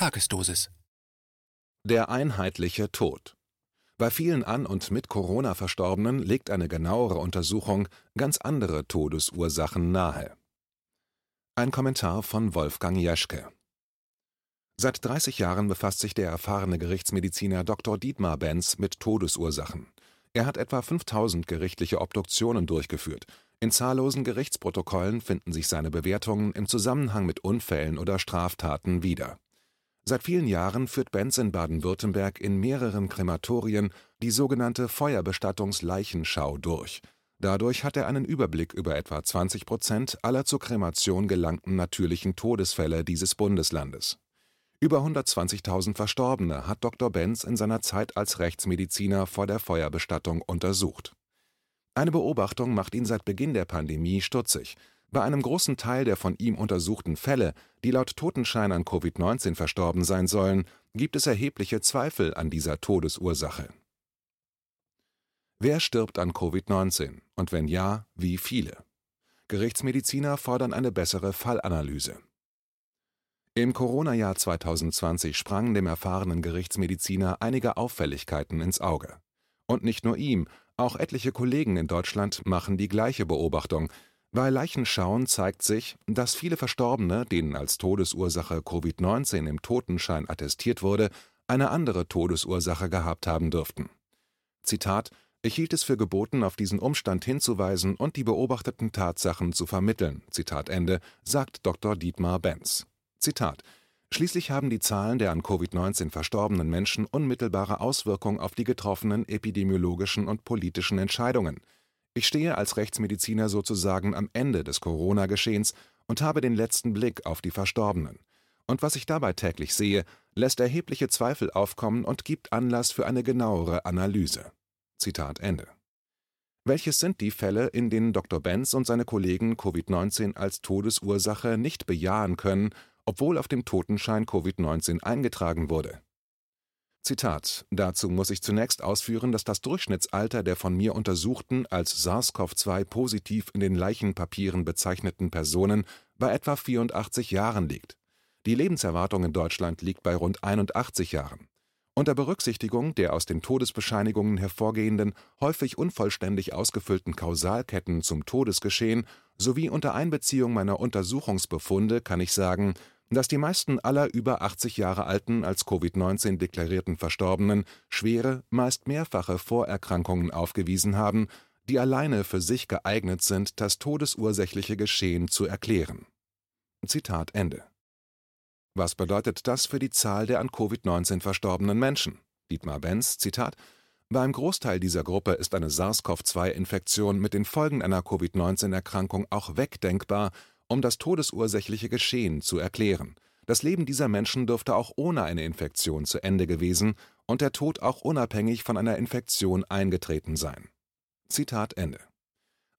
Tagesdosis. Der einheitliche Tod. Bei vielen an und mit Corona Verstorbenen legt eine genauere Untersuchung ganz andere Todesursachen nahe. Ein Kommentar von Wolfgang Jeschke. Seit 30 Jahren befasst sich der erfahrene Gerichtsmediziner Dr. Dietmar Benz mit Todesursachen. Er hat etwa 5000 gerichtliche Obduktionen durchgeführt. In zahllosen Gerichtsprotokollen finden sich seine Bewertungen im Zusammenhang mit Unfällen oder Straftaten wieder. Seit vielen Jahren führt Benz in Baden-Württemberg in mehreren Krematorien die sogenannte Feuerbestattungsleichenschau durch. Dadurch hat er einen Überblick über etwa 20 Prozent aller zur Kremation gelangten natürlichen Todesfälle dieses Bundeslandes. Über 120.000 Verstorbene hat Dr. Benz in seiner Zeit als Rechtsmediziner vor der Feuerbestattung untersucht. Eine Beobachtung macht ihn seit Beginn der Pandemie stutzig bei einem großen Teil der von ihm untersuchten Fälle, die laut Totenschein an Covid-19 verstorben sein sollen, gibt es erhebliche Zweifel an dieser Todesursache. Wer stirbt an Covid-19 und wenn ja, wie viele? Gerichtsmediziner fordern eine bessere Fallanalyse. Im Corona-Jahr 2020 sprangen dem erfahrenen Gerichtsmediziner einige Auffälligkeiten ins Auge. Und nicht nur ihm, auch etliche Kollegen in Deutschland machen die gleiche Beobachtung, bei Leichenschauen zeigt sich, dass viele Verstorbene, denen als Todesursache Covid-19 im Totenschein attestiert wurde, eine andere Todesursache gehabt haben dürften. Zitat Ich hielt es für geboten, auf diesen Umstand hinzuweisen und die beobachteten Tatsachen zu vermitteln, Zitat Ende, sagt Dr. Dietmar Benz. Zitat Schließlich haben die Zahlen der an Covid-19 verstorbenen Menschen unmittelbare Auswirkungen auf die getroffenen epidemiologischen und politischen Entscheidungen. Ich stehe als Rechtsmediziner sozusagen am Ende des Corona-Geschehens und habe den letzten Blick auf die Verstorbenen. Und was ich dabei täglich sehe, lässt erhebliche Zweifel aufkommen und gibt Anlass für eine genauere Analyse. Zitat Ende. Welches sind die Fälle, in denen Dr. Benz und seine Kollegen Covid-19 als Todesursache nicht bejahen können, obwohl auf dem Totenschein Covid-19 eingetragen wurde? Zitat: Dazu muss ich zunächst ausführen, dass das Durchschnittsalter der von mir untersuchten, als SARS-CoV-2 positiv in den Leichenpapieren bezeichneten Personen bei etwa 84 Jahren liegt. Die Lebenserwartung in Deutschland liegt bei rund 81 Jahren. Unter Berücksichtigung der aus den Todesbescheinigungen hervorgehenden, häufig unvollständig ausgefüllten Kausalketten zum Todesgeschehen sowie unter Einbeziehung meiner Untersuchungsbefunde kann ich sagen dass die meisten aller über 80 Jahre alten als Covid-19 deklarierten Verstorbenen schwere, meist mehrfache Vorerkrankungen aufgewiesen haben, die alleine für sich geeignet sind, das todesursächliche Geschehen zu erklären. Zitat Ende. Was bedeutet das für die Zahl der an Covid-19 verstorbenen Menschen? Dietmar Benz, Zitat, beim Großteil dieser Gruppe ist eine SARS-CoV-2-Infektion mit den Folgen einer Covid-19-Erkrankung auch wegdenkbar um das todesursächliche Geschehen zu erklären. Das Leben dieser Menschen dürfte auch ohne eine Infektion zu Ende gewesen und der Tod auch unabhängig von einer Infektion eingetreten sein. Zitat Ende.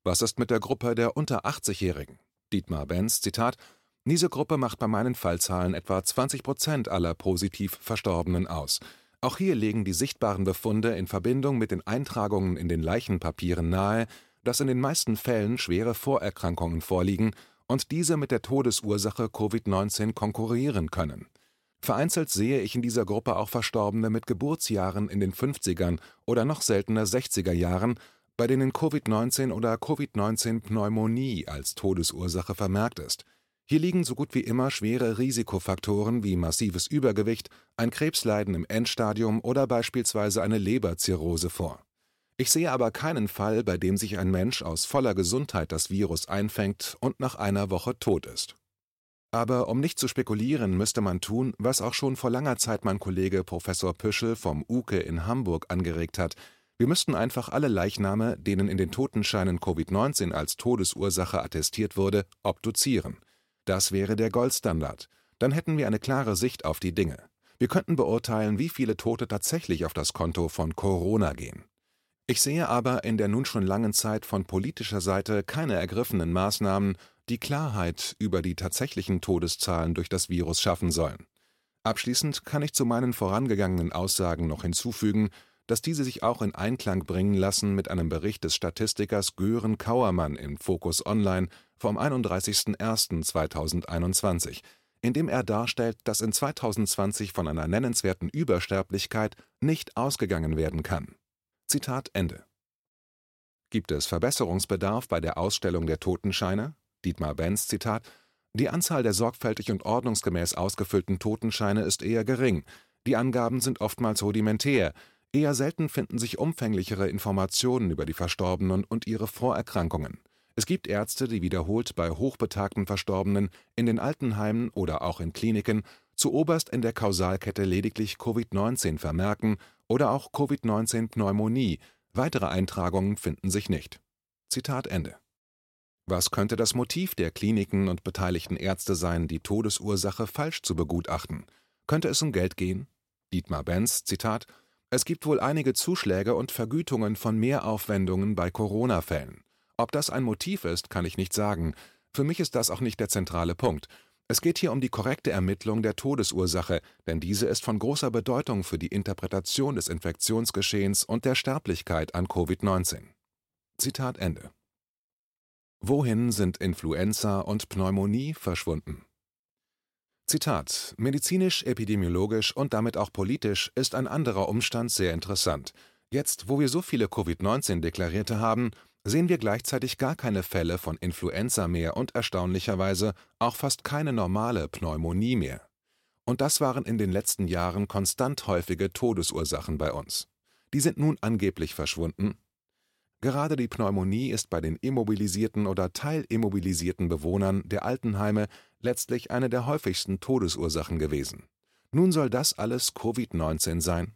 Was ist mit der Gruppe der unter 80-Jährigen? Dietmar Benz, Zitat, diese Gruppe macht bei meinen Fallzahlen etwa 20 Prozent aller positiv Verstorbenen aus. Auch hier legen die sichtbaren Befunde in Verbindung mit den Eintragungen in den Leichenpapieren nahe, dass in den meisten Fällen schwere Vorerkrankungen vorliegen und diese mit der Todesursache Covid-19 konkurrieren können. Vereinzelt sehe ich in dieser Gruppe auch Verstorbene mit Geburtsjahren in den 50ern oder noch seltener 60er Jahren, bei denen Covid-19 oder Covid-19-Pneumonie als Todesursache vermerkt ist. Hier liegen so gut wie immer schwere Risikofaktoren wie massives Übergewicht, ein Krebsleiden im Endstadium oder beispielsweise eine Leberzirrhose vor. Ich sehe aber keinen Fall, bei dem sich ein Mensch aus voller Gesundheit das Virus einfängt und nach einer Woche tot ist. Aber um nicht zu spekulieren, müsste man tun, was auch schon vor langer Zeit mein Kollege Professor Püschel vom UKE in Hamburg angeregt hat. Wir müssten einfach alle Leichname, denen in den Totenscheinen Covid-19 als Todesursache attestiert wurde, obduzieren. Das wäre der Goldstandard. Dann hätten wir eine klare Sicht auf die Dinge. Wir könnten beurteilen, wie viele Tote tatsächlich auf das Konto von Corona gehen. Ich sehe aber in der nun schon langen Zeit von politischer Seite keine ergriffenen Maßnahmen, die Klarheit über die tatsächlichen Todeszahlen durch das Virus schaffen sollen. Abschließend kann ich zu meinen vorangegangenen Aussagen noch hinzufügen, dass diese sich auch in Einklang bringen lassen mit einem Bericht des Statistikers Gören Kauermann im Focus Online vom 31.01.2021. in dem er darstellt, dass in 2020 von einer nennenswerten Übersterblichkeit nicht ausgegangen werden kann. Zitat Ende. Gibt es Verbesserungsbedarf bei der Ausstellung der Totenscheine? Dietmar Benz, Zitat: Die Anzahl der sorgfältig und ordnungsgemäß ausgefüllten Totenscheine ist eher gering. Die Angaben sind oftmals rudimentär. Eher selten finden sich umfänglichere Informationen über die Verstorbenen und ihre Vorerkrankungen. Es gibt Ärzte, die wiederholt bei hochbetagten Verstorbenen in den Altenheimen oder auch in Kliniken zuoberst in der Kausalkette lediglich Covid-19 vermerken oder auch Covid-19-Pneumonie, weitere Eintragungen finden sich nicht. Zitat Ende. Was könnte das Motiv der Kliniken und beteiligten Ärzte sein, die Todesursache falsch zu begutachten? Könnte es um Geld gehen? Dietmar Benz, Zitat: Es gibt wohl einige Zuschläge und Vergütungen von Mehraufwendungen bei Corona-Fällen. Ob das ein Motiv ist, kann ich nicht sagen. Für mich ist das auch nicht der zentrale Punkt. Es geht hier um die korrekte Ermittlung der Todesursache, denn diese ist von großer Bedeutung für die Interpretation des Infektionsgeschehens und der Sterblichkeit an Covid-19. Zitat Ende. Wohin sind Influenza und Pneumonie verschwunden? Zitat: Medizinisch, epidemiologisch und damit auch politisch ist ein anderer Umstand sehr interessant. Jetzt, wo wir so viele Covid-19-Deklarierte haben, sehen wir gleichzeitig gar keine Fälle von Influenza mehr und erstaunlicherweise auch fast keine normale Pneumonie mehr. Und das waren in den letzten Jahren konstant häufige Todesursachen bei uns. Die sind nun angeblich verschwunden. Gerade die Pneumonie ist bei den immobilisierten oder teilimmobilisierten Bewohnern der Altenheime letztlich eine der häufigsten Todesursachen gewesen. Nun soll das alles Covid-19 sein?